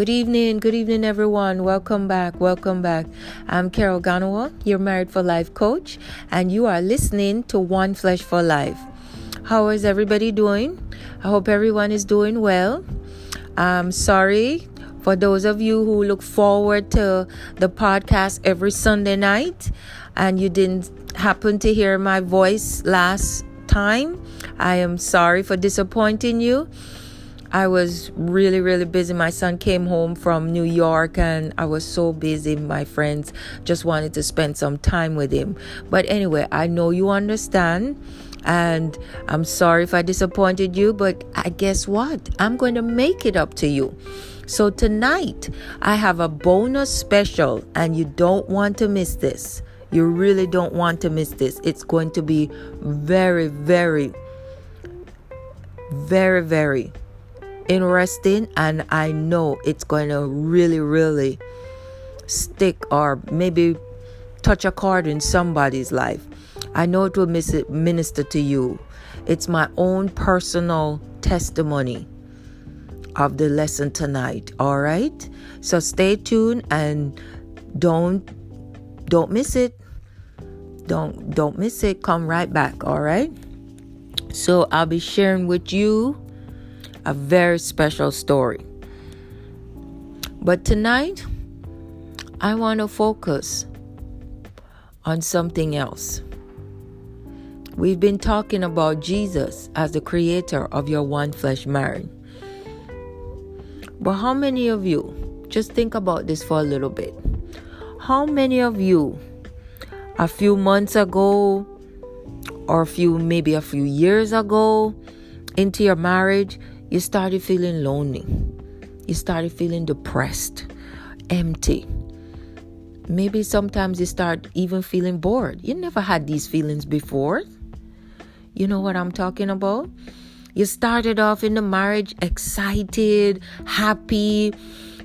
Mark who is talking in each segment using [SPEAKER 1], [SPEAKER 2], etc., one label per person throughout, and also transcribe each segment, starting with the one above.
[SPEAKER 1] Good evening, good evening, everyone. Welcome back, welcome back. I'm Carol Ganawah, your Married for Life coach, and you are listening to One Flesh for Life. How is everybody doing? I hope everyone is doing well. I'm sorry for those of you who look forward to the podcast every Sunday night and you didn't happen to hear my voice last time. I am sorry for disappointing you. I was really, really busy. My son came home from New York and I was so busy. My friends just wanted to spend some time with him. But anyway, I know you understand. And I'm sorry if I disappointed you, but I guess what? I'm going to make it up to you. So tonight, I have a bonus special, and you don't want to miss this. You really don't want to miss this. It's going to be very, very, very, very interesting and I know it's going to really, really stick or maybe touch a chord in somebody's life. I know it will minister to you. It's my own personal testimony of the lesson tonight. All right? So stay tuned and don't don't miss it. Don't don't miss it. Come right back, all right? So I'll be sharing with you a very special story. But tonight, I want to focus on something else. We've been talking about Jesus as the creator of your one flesh marriage. But how many of you, just think about this for a little bit. How many of you, a few months ago, or a few, maybe a few years ago, into your marriage, you started feeling lonely. You started feeling depressed, empty. Maybe sometimes you start even feeling bored. You never had these feelings before. You know what I'm talking about? You started off in the marriage excited, happy.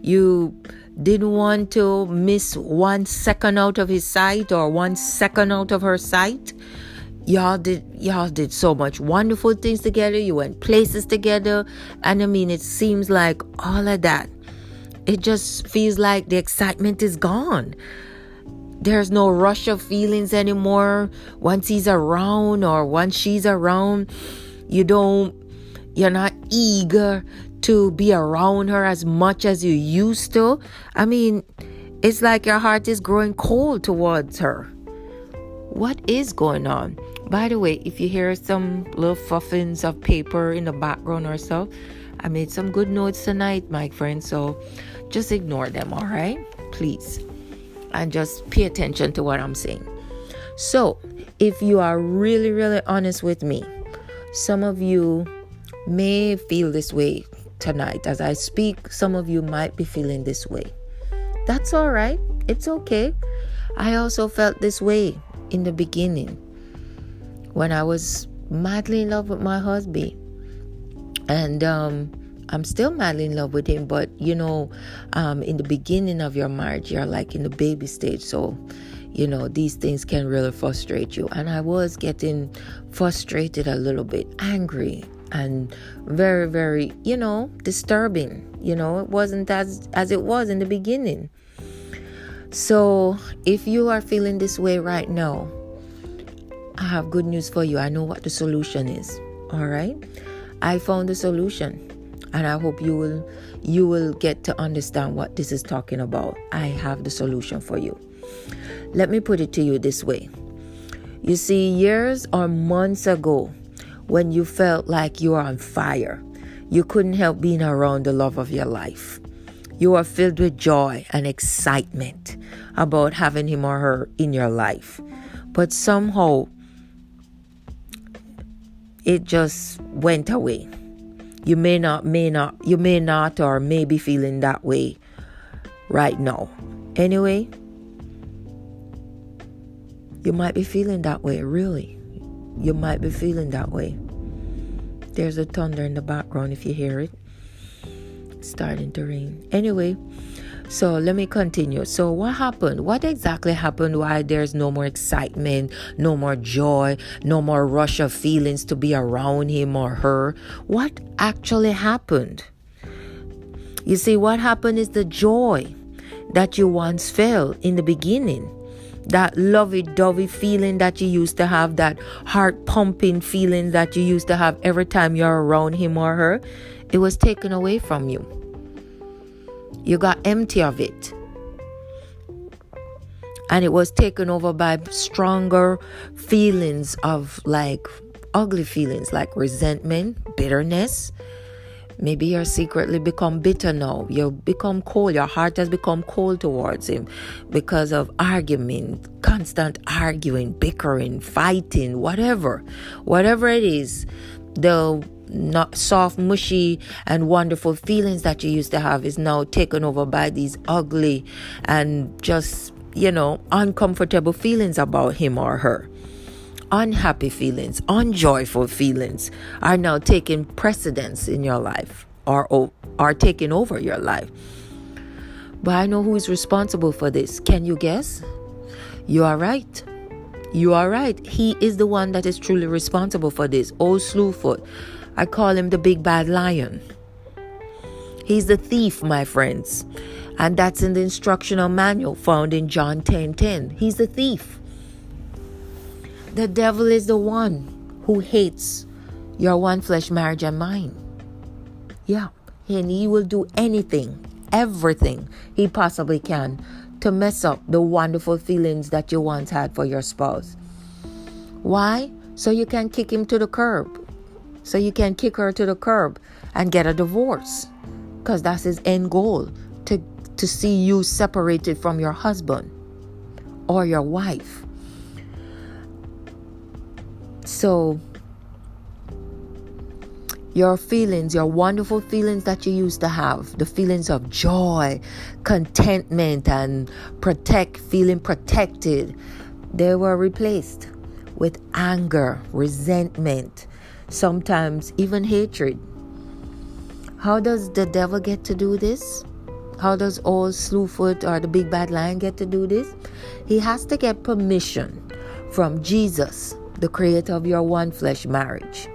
[SPEAKER 1] You didn't want to miss one second out of his sight or one second out of her sight y'all did y'all did so much wonderful things together. You went places together. And i mean it seems like all of that it just feels like the excitement is gone. There's no rush of feelings anymore. Once he's around or once she's around. You don't you're not eager to be around her as much as you used to. I mean it's like your heart is growing cold towards her. What is going on by the way, if you hear some little fuffins of paper in the background or so, I made some good notes tonight, my friend. So just ignore them, all right? Please. And just pay attention to what I'm saying. So, if you are really, really honest with me, some of you may feel this way tonight. As I speak, some of you might be feeling this way. That's all right. It's okay. I also felt this way in the beginning when I was madly in love with my husband. And um, I'm still madly in love with him, but you know, um, in the beginning of your marriage, you're like in the baby stage. So, you know, these things can really frustrate you. And I was getting frustrated a little bit, angry, and very, very, you know, disturbing. You know, it wasn't as as it was in the beginning. So, if you are feeling this way right now, I have good news for you. I know what the solution is. All right? I found the solution and I hope you will you will get to understand what this is talking about. I have the solution for you. Let me put it to you this way. You see, years or months ago, when you felt like you were on fire, you couldn't help being around the love of your life. You were filled with joy and excitement about having him or her in your life. But somehow it just went away. You may not, may not, you may not, or may be feeling that way right now. Anyway, you might be feeling that way, really. You might be feeling that way. There's a thunder in the background if you hear it. It's starting to rain. Anyway, so let me continue. So, what happened? What exactly happened? Why there's no more excitement, no more joy, no more rush of feelings to be around him or her? What actually happened? You see, what happened is the joy that you once felt in the beginning. That lovey dovey feeling that you used to have, that heart pumping feeling that you used to have every time you're around him or her, it was taken away from you. You got empty of it. And it was taken over by stronger feelings of like ugly feelings like resentment, bitterness, Maybe you're secretly become bitter now. You become cold. Your heart has become cold towards him because of argument, constant arguing, bickering, fighting, whatever. Whatever it is, the not soft, mushy, and wonderful feelings that you used to have is now taken over by these ugly and just, you know, uncomfortable feelings about him or her unhappy feelings, unjoyful feelings are now taking precedence in your life or are taking over your life. But I know who is responsible for this. Can you guess? You are right. You are right. He is the one that is truly responsible for this. Old Slewfoot. I call him the big bad lion. He's the thief, my friends. And that's in the instructional manual found in John 10 10. He's the thief. The devil is the one who hates your one flesh marriage and mine. Yeah, and he will do anything, everything he possibly can to mess up the wonderful feelings that you once had for your spouse. Why? So you can kick him to the curb. So you can kick her to the curb and get a divorce. Because that's his end goal to, to see you separated from your husband or your wife. So, your feelings, your wonderful feelings that you used to have, the feelings of joy, contentment, and protect, feeling protected, they were replaced with anger, resentment, sometimes even hatred. How does the devil get to do this? How does old Slewfoot or the big bad lion get to do this? He has to get permission from Jesus the creator of your one flesh marriage,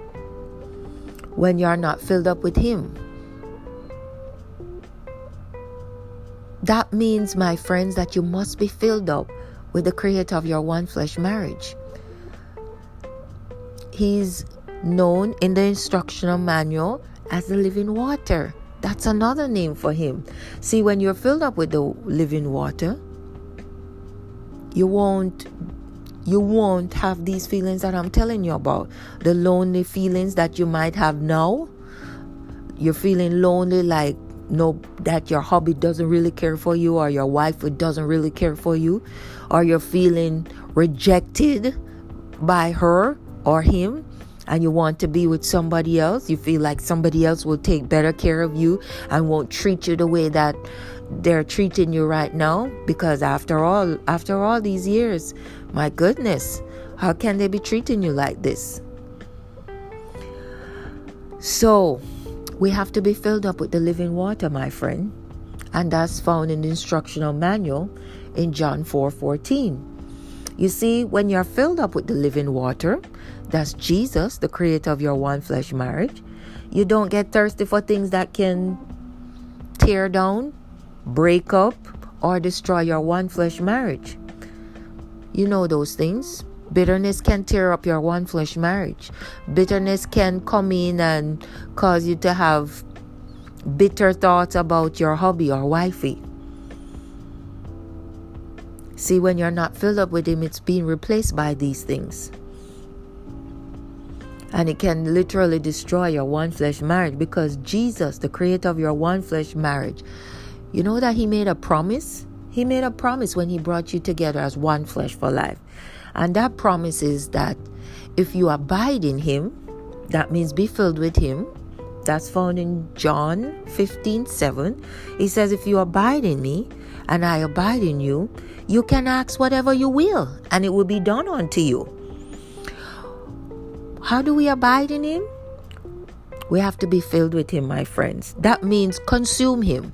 [SPEAKER 1] when you are not filled up with Him. That means, my friends, that you must be filled up with the creator of your one flesh marriage. He's known in the instructional manual as the living water. That's another name for him. See, when you're filled up with the living water, you won't you won't have these feelings that I'm telling you about. The lonely feelings that you might have now. You're feeling lonely like no that your hubby doesn't really care for you or your wife doesn't really care for you or you're feeling rejected by her or him and you want to be with somebody else you feel like somebody else will take better care of you and won't treat you the way that they're treating you right now because after all after all these years my goodness, how can they be treating you like this? So, we have to be filled up with the living water, my friend. And that's found in the instructional manual in John 4 14. You see, when you're filled up with the living water, that's Jesus, the creator of your one flesh marriage, you don't get thirsty for things that can tear down, break up, or destroy your one flesh marriage. You know those things. Bitterness can tear up your one flesh marriage. Bitterness can come in and cause you to have bitter thoughts about your hubby or wifey. See, when you're not filled up with Him, it's being replaced by these things. And it can literally destroy your one flesh marriage because Jesus, the creator of your one flesh marriage, you know that He made a promise? He made a promise when He brought you together as one flesh for life. And that promise is that if you abide in Him, that means be filled with Him. That's found in John 15 7. He says, If you abide in me and I abide in you, you can ask whatever you will, and it will be done unto you. How do we abide in Him? We have to be filled with Him, my friends. That means consume Him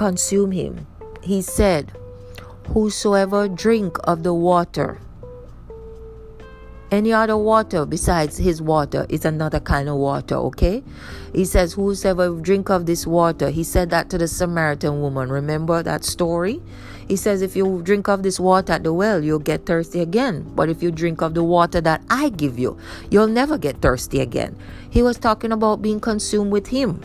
[SPEAKER 1] consume him. He said, Whosoever drink of the water Any other water besides his water is another kind of water, okay? He says, Whosoever drink of this water, he said that to the Samaritan woman. Remember that story? He says, If you drink of this water at the well, you'll get thirsty again. But if you drink of the water that I give you, you'll never get thirsty again. He was talking about being consumed with him.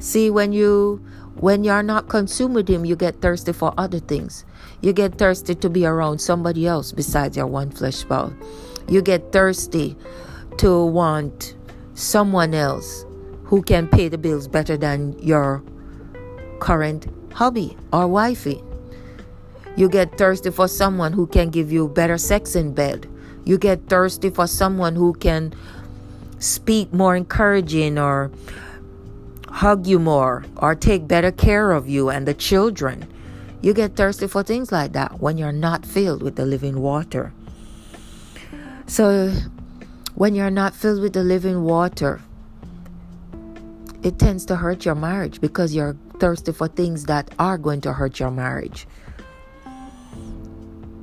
[SPEAKER 1] See, when you when you're not consumed with him, you get thirsty for other things. You get thirsty to be around somebody else besides your one flesh spouse. You get thirsty to want someone else who can pay the bills better than your current hubby or wifey. You get thirsty for someone who can give you better sex in bed. You get thirsty for someone who can speak more encouraging or hug you more or take better care of you and the children. You get thirsty for things like that when you're not filled with the living water. So, when you're not filled with the living water, it tends to hurt your marriage because you're thirsty for things that are going to hurt your marriage.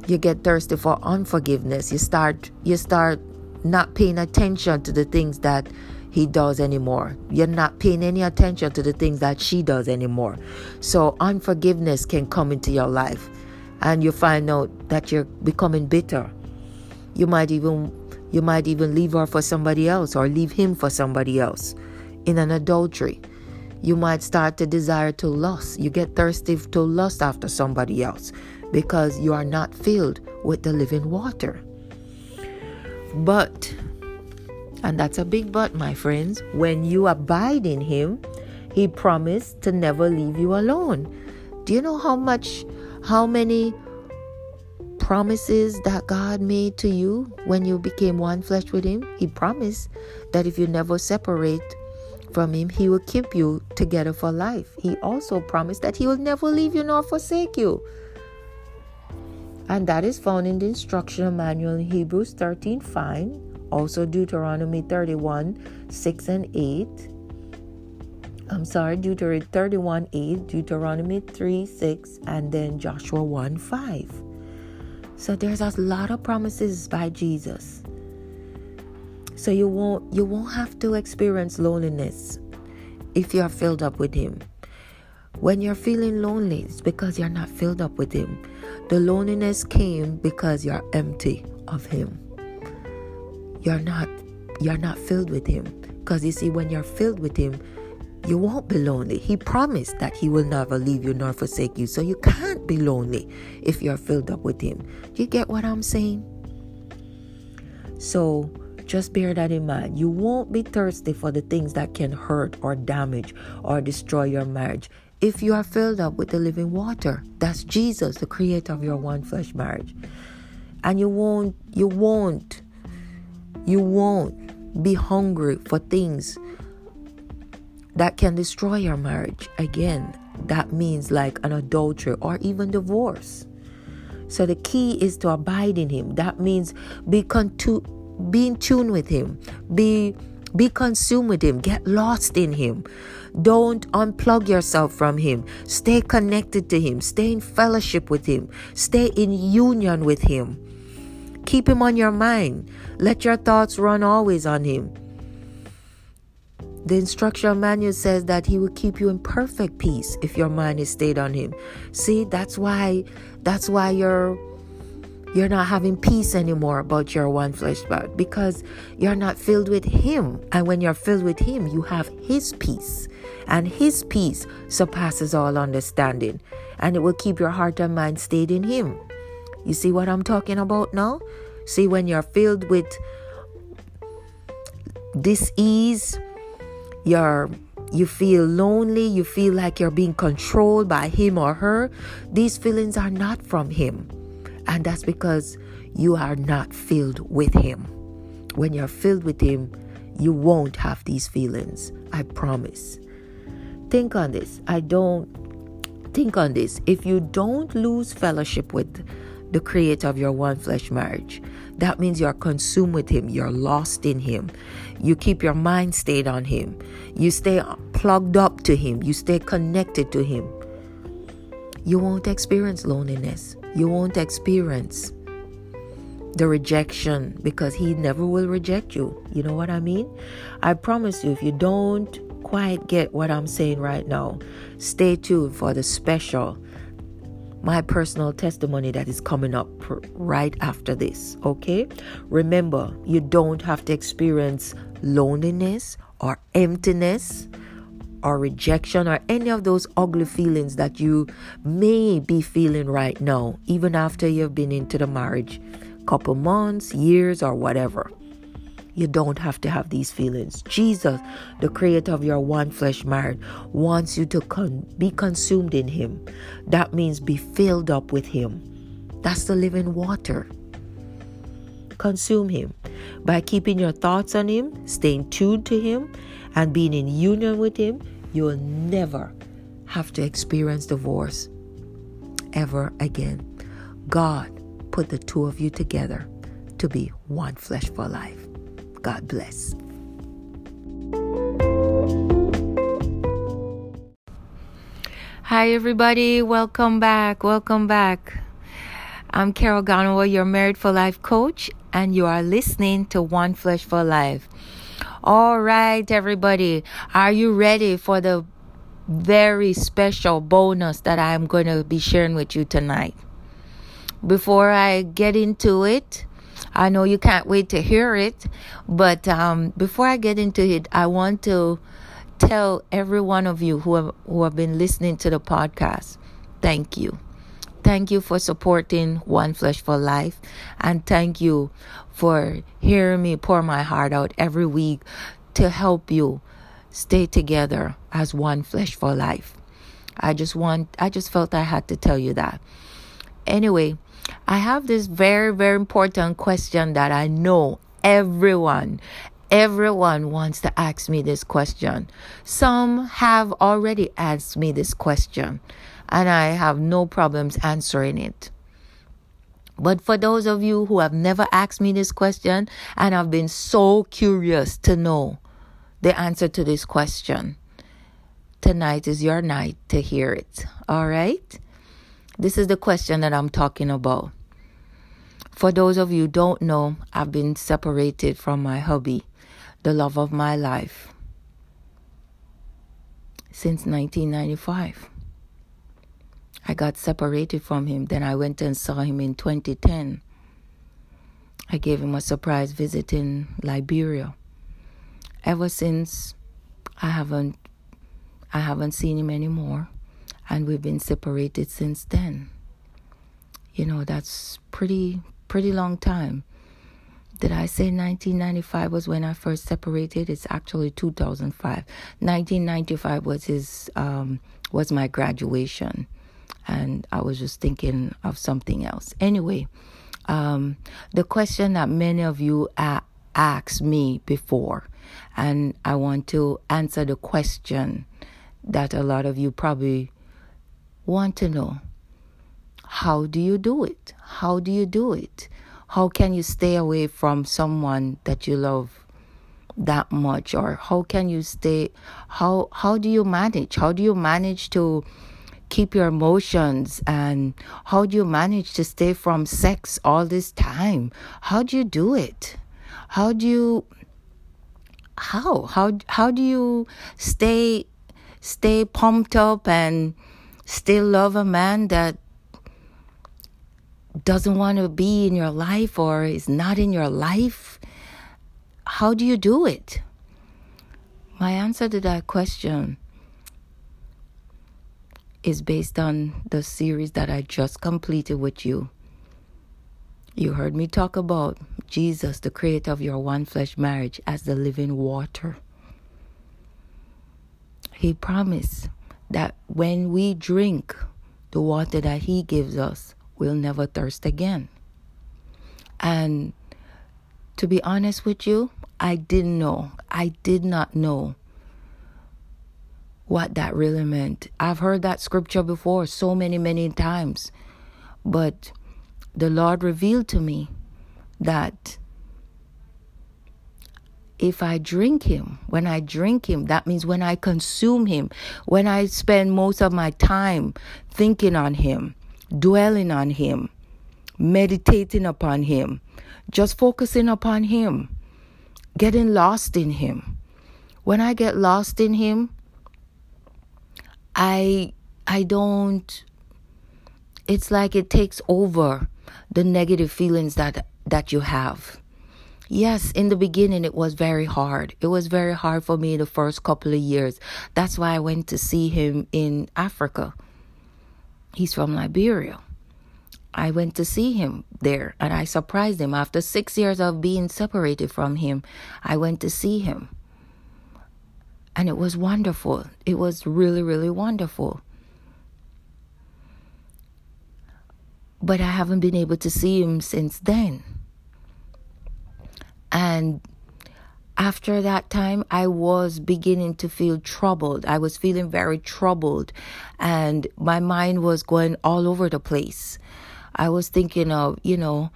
[SPEAKER 1] You get thirsty for unforgiveness. You start you start not paying attention to the things that he does anymore. You're not paying any attention to the things that she does anymore. So unforgiveness can come into your life and you find out that you're becoming bitter. You might even you might even leave her for somebody else or leave him for somebody else in an adultery. You might start to desire to lust. You get thirsty to lust after somebody else because you are not filled with the living water. But and that's a big but, my friends. When you abide in Him, He promised to never leave you alone. Do you know how much, how many promises that God made to you when you became one flesh with Him? He promised that if you never separate from Him, He will keep you together for life. He also promised that He will never leave you nor forsake you. And that is found in the instruction manual in Hebrews 13 5 also Deuteronomy 31 6 and 8. I'm sorry, Deuteronomy 31 8, Deuteronomy 3 6, and then Joshua 1 5. So there's a lot of promises by Jesus. So you won't you won't have to experience loneliness if you are filled up with him. When you're feeling lonely, it's because you're not filled up with him. The loneliness came because you're empty of him you're not you're not filled with him because you see when you're filled with him you won't be lonely he promised that he will never leave you nor forsake you so you can't be lonely if you're filled up with him you get what i'm saying so just bear that in mind. You won't be thirsty for the things that can hurt or damage or destroy your marriage if you are filled up with the living water. That's Jesus, the creator of your one flesh marriage. And you won't you won't you won't be hungry for things that can destroy your marriage. Again, that means like an adultery or even divorce. So the key is to abide in Him. That means be contu- be in tune with Him. Be be consumed with Him. Get lost in Him. Don't unplug yourself from Him. Stay connected to Him. Stay in fellowship with Him. Stay in union with Him. Keep him on your mind. Let your thoughts run always on him. The instruction manual says that he will keep you in perfect peace if your mind is stayed on him. See, that's why that's why you're you're not having peace anymore about your one flesh body because you're not filled with him. And when you're filled with him, you have his peace. And his peace surpasses all understanding. And it will keep your heart and mind stayed in him. You see what I'm talking about now? See, when you're filled with this ease, you're you feel lonely, you feel like you're being controlled by him or her, these feelings are not from him. And that's because you are not filled with him. When you're filled with him, you won't have these feelings. I promise. Think on this. I don't think on this. If you don't lose fellowship with the creator of your one flesh marriage. That means you're consumed with him, you're lost in him. You keep your mind stayed on him. You stay plugged up to him, you stay connected to him. You won't experience loneliness. You won't experience the rejection because he never will reject you. You know what I mean? I promise you, if you don't quite get what I'm saying right now, stay tuned for the special, my personal testimony that is coming up right after this. Okay? Remember, you don't have to experience loneliness or emptiness or rejection or any of those ugly feelings that you may be feeling right now, even after you've been into the marriage couple months, years, or whatever. You don't have to have these feelings. Jesus, the creator of your one flesh marriage, wants you to con- be consumed in Him. That means be filled up with Him. That's the living water. Consume Him by keeping your thoughts on Him, staying tuned to Him, and being in union with Him. You will never have to experience divorce ever again. God put the two of you together to be one flesh for life. God bless. Hi, everybody. Welcome back. Welcome back. I'm Carol Ganawah, your Married for Life coach, and you are listening to One Flesh for Life. All right, everybody. Are you ready for the very special bonus that I'm going to be sharing with you tonight? Before I get into it, I know you can't wait to hear it, but um, before I get into it, I want to tell every one of you who have, who have been listening to the podcast, thank you. Thank you for supporting One Flesh for Life, and thank you for hearing me pour my heart out every week to help you stay together as one flesh for life. I just want I just felt I had to tell you that. Anyway, I have this very, very important question that I know everyone, everyone wants to ask me this question. Some have already asked me this question, and I have no problems answering it. But for those of you who have never asked me this question and have been so curious to know the answer to this question, tonight is your night to hear it. All right? This is the question that I'm talking about. For those of you don't know, I've been separated from my hubby, the love of my life, since 1995. I got separated from him. Then I went and saw him in 2010. I gave him a surprise visit in Liberia. Ever since, I haven't, I haven't seen him anymore and we've been separated since then. You know, that's pretty pretty long time. Did I say 1995 was when I first separated? It's actually 2005. 1995 was his um, was my graduation, and I was just thinking of something else. Anyway, um, the question that many of you a- asked me before, and I want to answer the question that a lot of you probably want to know how do you do it? How do you do it? How can you stay away from someone that you love that much or how can you stay how how do you manage? How do you manage to keep your emotions and how do you manage to stay from sex all this time? How do you do it? How do you how how how do you stay stay pumped up and still love a man that doesn't want to be in your life or is not in your life? How do you do it? My answer to that question is based on the series that I just completed with you. You heard me talk about Jesus, the creator of your one flesh marriage, as the living water. He promised that when we drink the water that He gives us, we'll never thirst again. And to be honest with you, I didn't know. I did not know what that really meant. I've heard that scripture before so many, many times. But the Lord revealed to me that if I drink him, when I drink him, that means when I consume him, when I spend most of my time thinking on him, dwelling on him, meditating upon Him, just focusing upon Him, getting lost in Him. When I get lost in Him, I I don't it's like it takes over the negative feelings that that you have. Yes, in the beginning it was very hard. It was very hard for me the first couple of years. That's why I went to see him in Africa. He's from Liberia. I went to see him there and I surprised him. After six years of being separated from him, I went to see him. And it was wonderful. It was really, really wonderful. But I haven't been able to see him since then. And after that time, I was beginning to feel troubled. I was feeling very troubled, and my mind was going all over the place. I was thinking of, you know,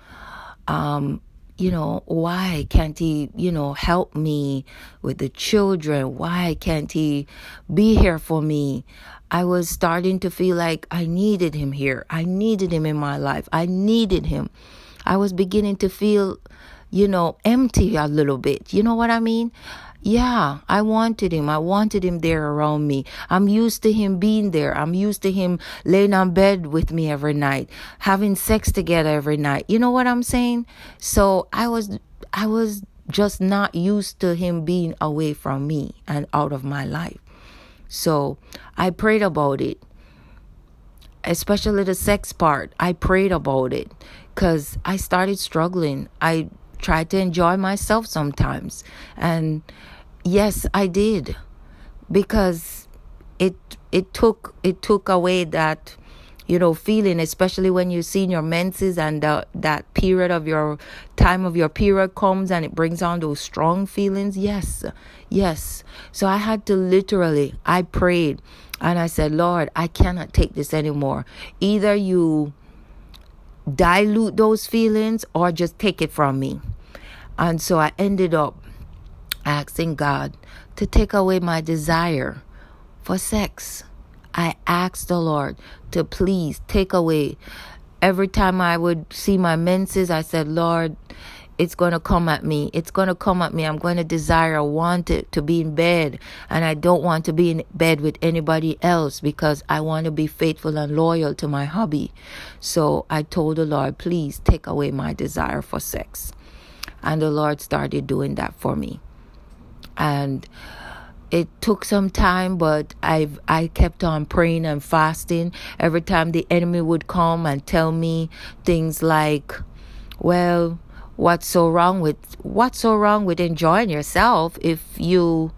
[SPEAKER 1] um, you know, why can't he, you know, help me with the children? Why can't he be here for me? I was starting to feel like I needed him here. I needed him in my life. I needed him. I was beginning to feel you know, empty a little bit. You know what I mean? Yeah, I wanted him. I wanted him there around me. I'm used to him being there. I'm used to him laying on bed with me every night, having sex together every night. You know what I'm saying? So I was, I was just not used to him being away from me and out of my life. So I prayed about it, especially the sex part. I prayed about it because I started struggling. I try to enjoy myself sometimes. And yes, I did. Because it it took it took away that you know feeling especially when you see your menses and that period of your time of your period comes and it brings on those strong feelings. Yes yes. So i had to literally i prayed and i said lord i cannot take this anymore. Either you dilute those feelings or just take it from me and so I ended up asking God to take away my desire for sex. I asked the Lord to please take away. Every time I would see my menses, I said, Lord, it's going to come at me. It's going to come at me. I'm going to desire, want it to be in bed. And I don't want to be in bed with anybody else because I want to be faithful and loyal to my hobby. So I told the Lord, please take away my desire for sex. And the Lord started doing that for me. And it took some time, but I I kept on praying and fasting. Every time the enemy would come and tell me things like, "Well, what's so wrong with what's so wrong with enjoying yourself if you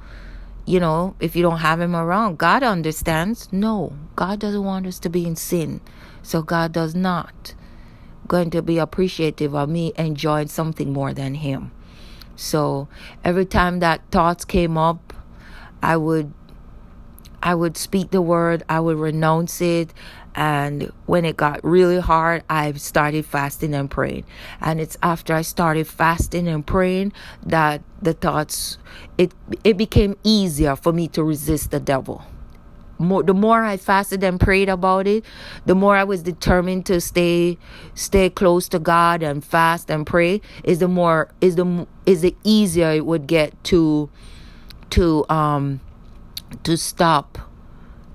[SPEAKER 1] you know, if you don't have him around. God understands. No, God doesn't want us to be in sin. So God does not going to be appreciative of me enjoying something more than him. So every time that thoughts came up, I would I would speak the word, I would renounce it, and when it got really hard, I started fasting and praying. And it's after I started fasting and praying that the thoughts it it became easier for me to resist the devil more the more I fasted and prayed about it, the more I was determined to stay stay close to God and fast and pray is the more is the is the easier it would get to to um to stop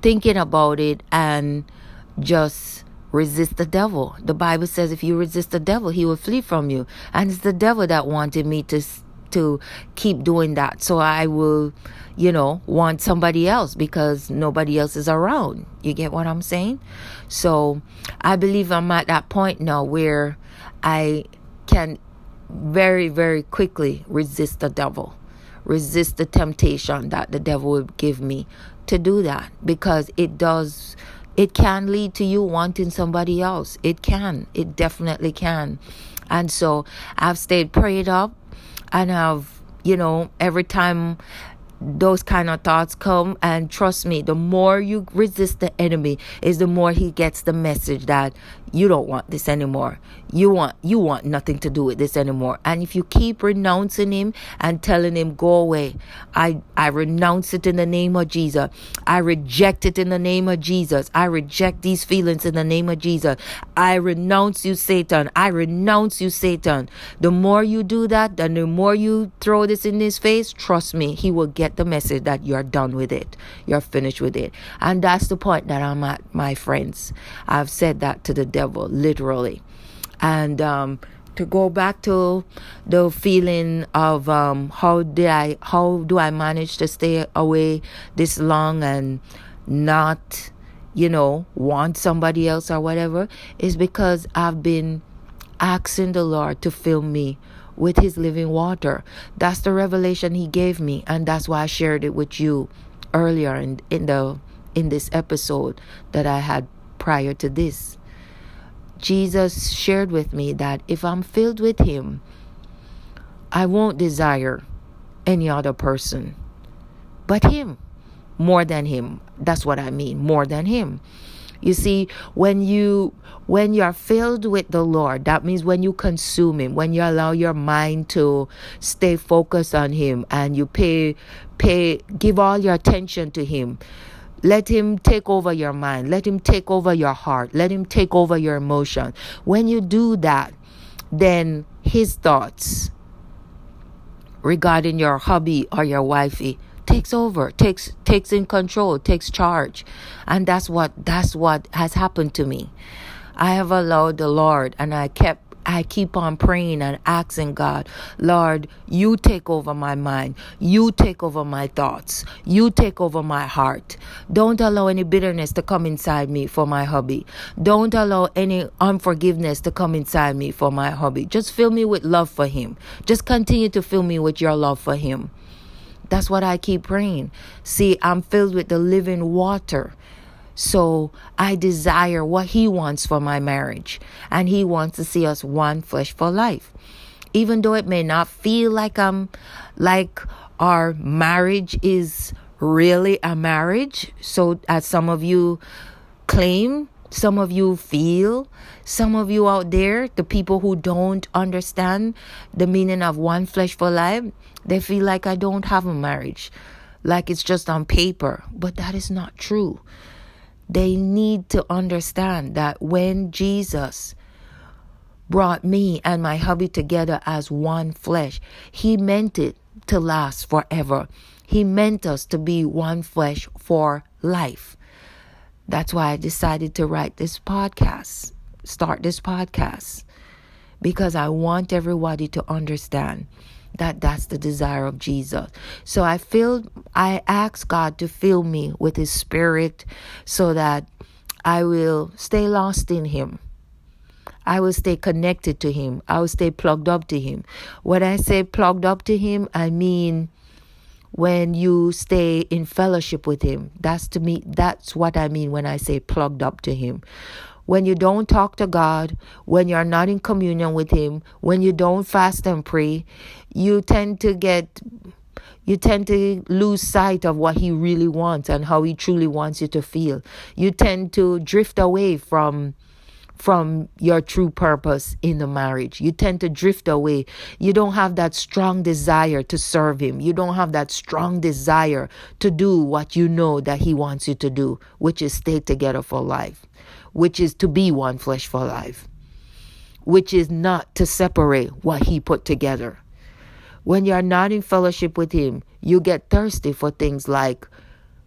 [SPEAKER 1] thinking about it and just resist the devil. The Bible says if you resist the devil, he will flee from you. And it's the devil that wanted me to to keep doing that. So I will, you know, want somebody else because nobody else is around. You get what I'm saying? So I believe I'm at that point now where I can very, very quickly resist the devil, resist the temptation that the devil will give me to do that because it does it can lead to you wanting somebody else. It can. It definitely can. And so I've stayed prayed up and have you know every time those kind of thoughts come and trust me the more you resist the enemy is the more he gets the message that you don't want this anymore. You want you want nothing to do with this anymore. And if you keep renouncing him and telling him go away i i renounce it in the name of jesus. I reject it in the name of jesus. I reject these feelings in the name of jesus. I renounce you satan. I renounce you satan. The more you do that and the more you throw this in his face trust me he will get the message that you're done with it. You're finished with it. And that's the point that i'm at my friends. I've said that to the devil devil, literally. And um, to go back to the feeling of um, how did I, how do I manage to stay away this long and not, you know, want somebody else or whatever, is because I've been asking the Lord to fill me with His living water. That's the revelation He gave me, and that's why I shared it with you earlier in, in the in this episode that I had prior to this. Jesus shared with me that if I'm filled with Him, I won't desire any other person but Him, more than Him. That's what I mean, more than Him. You see, when you when you are filled with the Lord, that means when you consume Him, when you allow your mind to stay focused on Him, and you pay pay give all your attention to Him let him take over your mind. Let him take over your heart. Let him take over your emotion. When you do that, then his thoughts regarding your hubby or your wifey takes over, takes takes in control, takes charge. And that's what that's what has happened to me. I have allowed the Lord and I kept I keep on praying and asking God, Lord, you take over my mind. You take over my thoughts. You take over my heart. Don't allow any bitterness to come inside me for my hubby. Don't allow any unforgiveness to come inside me for my hubby. Just fill me with love for him. Just continue to fill me with your love for him. That's what I keep praying. See, I'm filled with the living water. So I desire what He wants for my marriage. And He wants to see us one flesh for life. Even though it may not feel like I'm like our marriage is really a marriage. So as some of you claim, some of you feel, some of you out there, the people who don't understand the meaning of one flesh for life, they feel like I don't have a marriage, like it's just on paper. But that is not true. They need to understand that when Jesus brought me and my hubby together as one flesh, He meant it to last forever. He meant us to be one flesh for life. That's why I decided to write this podcast, start this podcast, because I want everybody to understand that that's the desire of Jesus. So I feel I ask God to fill me with his spirit so that I will stay lost in him. I will stay connected to him. I will stay plugged up to him. When I say plugged up to him, I mean when you stay in fellowship with him. That's to me that's what I mean when I say plugged up to him when you don't talk to God, when you're not in communion with Him, when you don't fast and pray, you tend to get you tend to lose sight of what he really wants and how he truly wants you to feel. You tend to drift away from from your true purpose in the marriage. You tend to drift away. You don't have that strong desire to serve him. You don't have that strong desire to do what you know that he wants you to do, which is stay together for life which is to be one flesh for life, which is not to separate what He put together. When you are not in fellowship with Him, you get thirsty for things like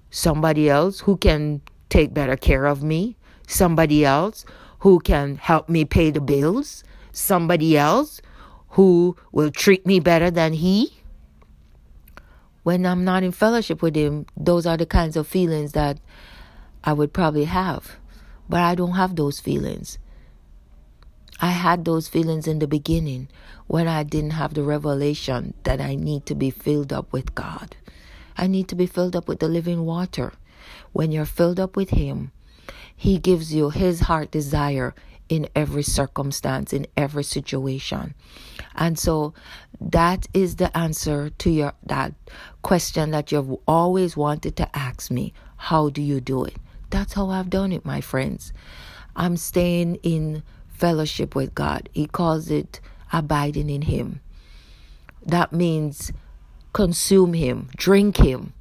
[SPEAKER 1] somebody else who can take better care of me, somebody else who can help me pay the bills, somebody else who will treat me better than He. When I'm not in fellowship with Him, those are the kinds of feelings that I would probably have. But I don't have those feelings. I had those feelings in the beginning when I didn't have the revelation that I need to be filled up with God. I need to be filled up with the living water. When you're filled up with Him, He gives you His heart desire in every circumstance, in every situation. And so that is the answer to your that question that you've always wanted to ask me. How do you do it? That's how I've done it, my friends. I'm staying in fellowship with God. He calls it abiding in Him. That means consume Him, drink Him,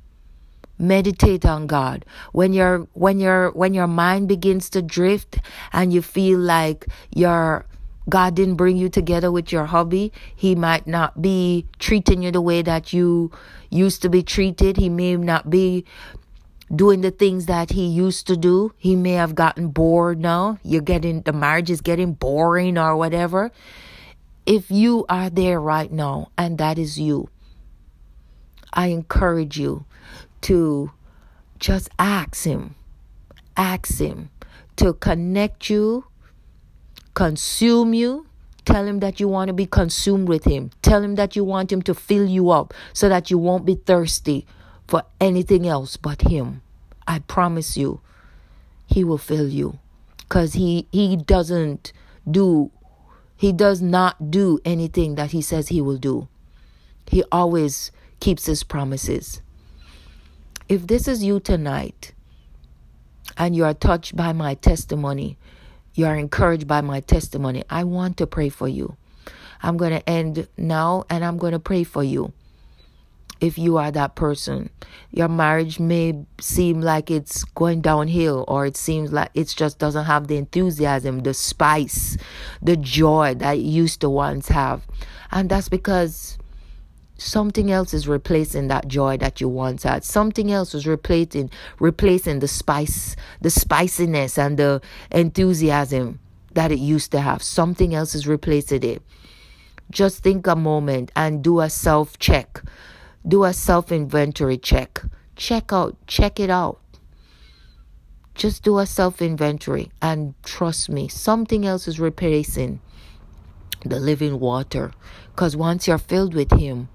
[SPEAKER 1] meditate on God. When your when your when your mind begins to drift and you feel like your God didn't bring you together with your hubby, he might not be treating you the way that you used to be treated. He may not be doing the things that he used to do. He may have gotten bored now. You're getting the marriage is getting boring or whatever. If you are there right now and that is you, I encourage you to just ask him. Ask him to connect you, consume you, Tell him that you want to be consumed with him. Tell him that you want him to fill you up so that you won't be thirsty for anything else but him. I promise you, he will fill you because he, he doesn't do, he does not do anything that he says he will do. He always keeps his promises. If this is you tonight and you are touched by my testimony, you are encouraged by my testimony, I want to pray for you. I'm going to end now and I'm going to pray for you if you are that person. Your marriage may seem like it's going downhill, or it seems like it just doesn't have the enthusiasm, the spice, the joy that it used to once have. And that's because something else is replacing that joy that you once had. Something else is replacing replacing the spice, the spiciness and the enthusiasm that it used to have. Something else is replacing it. Just think a moment and do a self check do a self inventory check. Check out, check it out. Just do a self inventory and trust me, something else is replacing the living water. Because once you're filled with Him,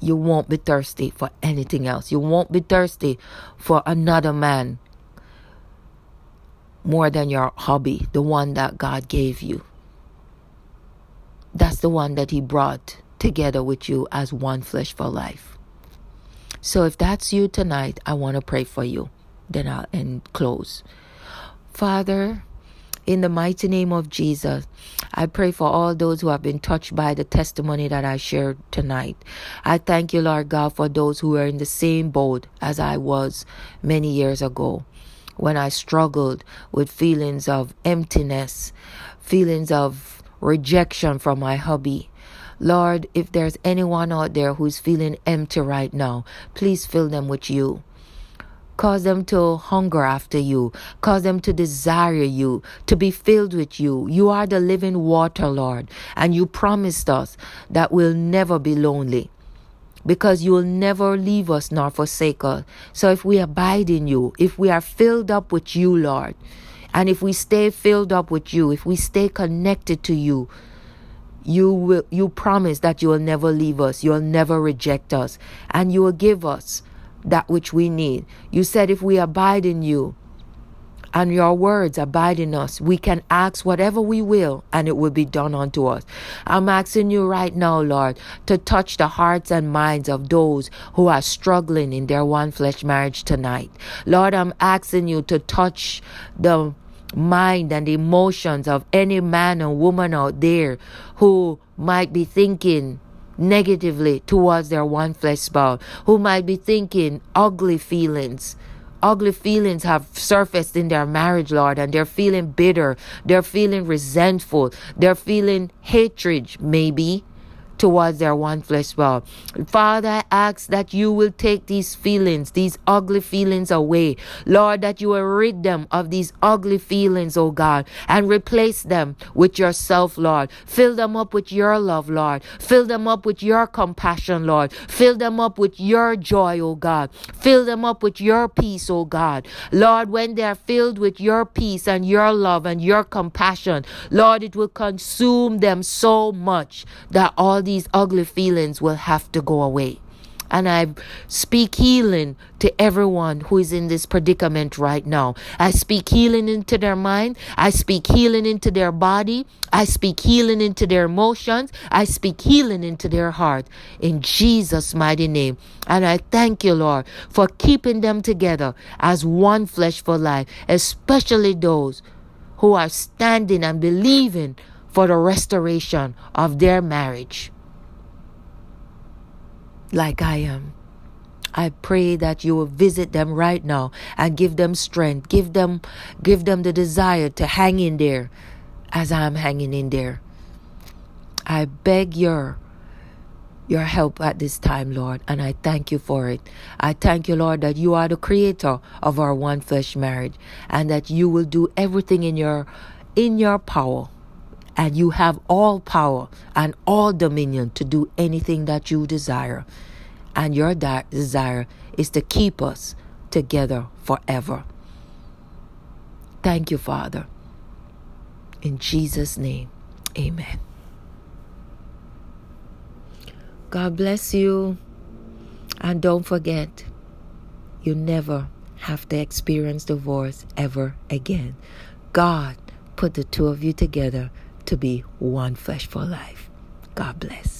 [SPEAKER 1] you won't be thirsty for anything else. You won't be thirsty for another man more than your hobby, the one that God gave you. That's the one that He brought together with you as one flesh for life. So if that's you tonight, I want to pray for you. Then I'll end close. Father, in the mighty name of Jesus, I pray for all those who have been touched by the testimony that I shared tonight. I thank you, Lord God, for those who are in the same boat as I was many years ago when I struggled with feelings of emptiness, feelings of rejection from my hubby, Lord, if there's anyone out there who's feeling empty right now, please fill them with you. Cause them to hunger after you. Cause them to desire you, to be filled with you. You are the living water, Lord. And you promised us that we'll never be lonely because you will never leave us nor forsake us. So if we abide in you, if we are filled up with you, Lord, and if we stay filled up with you, if we stay connected to you, you will you promise that you will never leave us you will never reject us and you will give us that which we need. You said if we abide in you and your words abide in us we can ask whatever we will and it will be done unto us. I'm asking you right now lord to touch the hearts and minds of those who are struggling in their one flesh marriage tonight. Lord i'm asking you to touch the mind and emotions of any man or woman out there who might be thinking negatively towards their one flesh spouse, who might be thinking ugly feelings. Ugly feelings have surfaced in their marriage, Lord, and they're feeling bitter. They're feeling resentful. They're feeling hatred, maybe towards their one flesh well. Father, I ask that you will take these feelings, these ugly feelings away. Lord, that you will rid them of these ugly feelings, oh God, and replace them with yourself, Lord. Fill them up with your love, Lord. Fill them up with your compassion, Lord. Fill them up with your joy, oh God. Fill them up with your peace, oh God. Lord, when they are filled with your peace and your love and your compassion, Lord, it will consume them so much that all these ugly feelings will have to go away. And I speak healing to everyone who is in this predicament right now. I speak healing into their mind. I speak healing into their body. I speak healing into their emotions. I speak healing into their heart in Jesus' mighty name. And I thank you, Lord, for keeping them together as one flesh for life, especially those who are standing and believing for the restoration of their marriage like I am. I pray that you will visit them right now and give them strength, give them give them the desire to hang in there as I'm hanging in there. I beg your your help at this time, Lord, and I thank you for it. I thank you, Lord, that you are the creator of our one flesh marriage and that you will do everything in your in your power. And you have all power and all dominion to do anything that you desire. And your desire is to keep us together forever. Thank you, Father. In Jesus' name, amen. God bless you. And don't forget, you never have to experience divorce ever again. God put the two of you together to be one flesh for life. God bless.